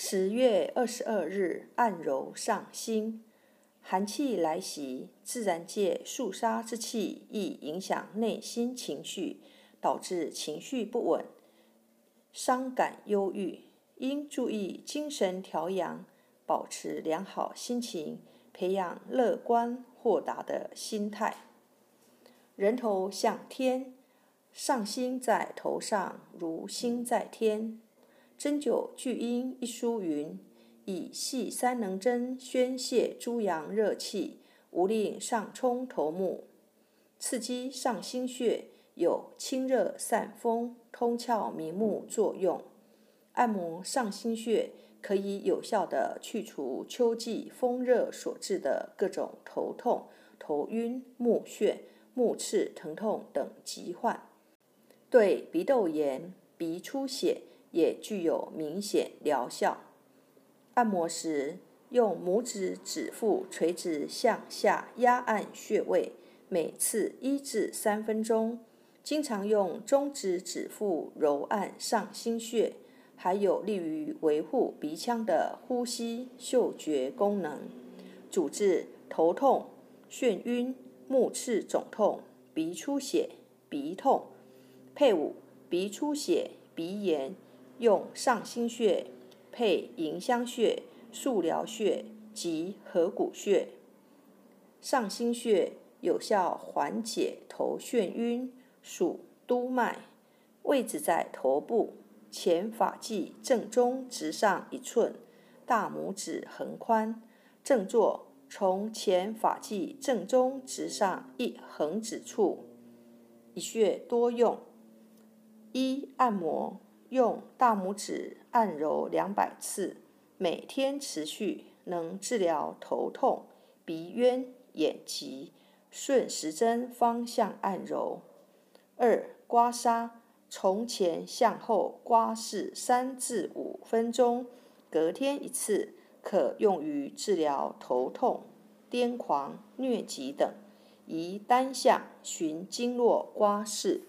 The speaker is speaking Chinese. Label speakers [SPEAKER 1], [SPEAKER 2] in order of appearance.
[SPEAKER 1] 十月二十二日，按揉上心。寒气来袭，自然界肃杀之气易影响内心情绪，导致情绪不稳、伤感忧郁。应注意精神调养，保持良好心情，培养乐观豁达的心态。人头向天，上心在头上，如心在天。针灸巨阴一书云：以细三能针宣泄诸阳热气，无令上冲头目，刺激上心穴，有清热散风、通窍明目作用。按摩上心穴，可以有效的去除秋季风热所致的各种头痛、头晕、目眩、目赤疼痛等疾患，对鼻窦炎、鼻出血。也具有明显疗效。按摩时，用拇指指腹垂直向下压按穴位，每次一至三分钟。经常用中指指腹揉按上心穴，还有利于维护鼻腔的呼吸、嗅觉功能，主治头痛、眩晕、目赤肿痛、鼻出血、鼻痛。配伍鼻出血、鼻炎。用上心穴配迎香穴、束髎穴及合谷穴。上心穴有效缓解头眩晕，属督脉，位置在头部前发际正中直上一寸，大拇指横宽，正坐从前发际正中直上一横指处。一穴多用，一按摩。用大拇指按揉两百次，每天持续，能治疗头痛、鼻渊、眼疾。顺时针方向按揉。二、刮痧，从前向后刮拭三至五分钟，隔天一次，可用于治疗头痛、癫狂、疟疾等。宜单向循经络刮拭。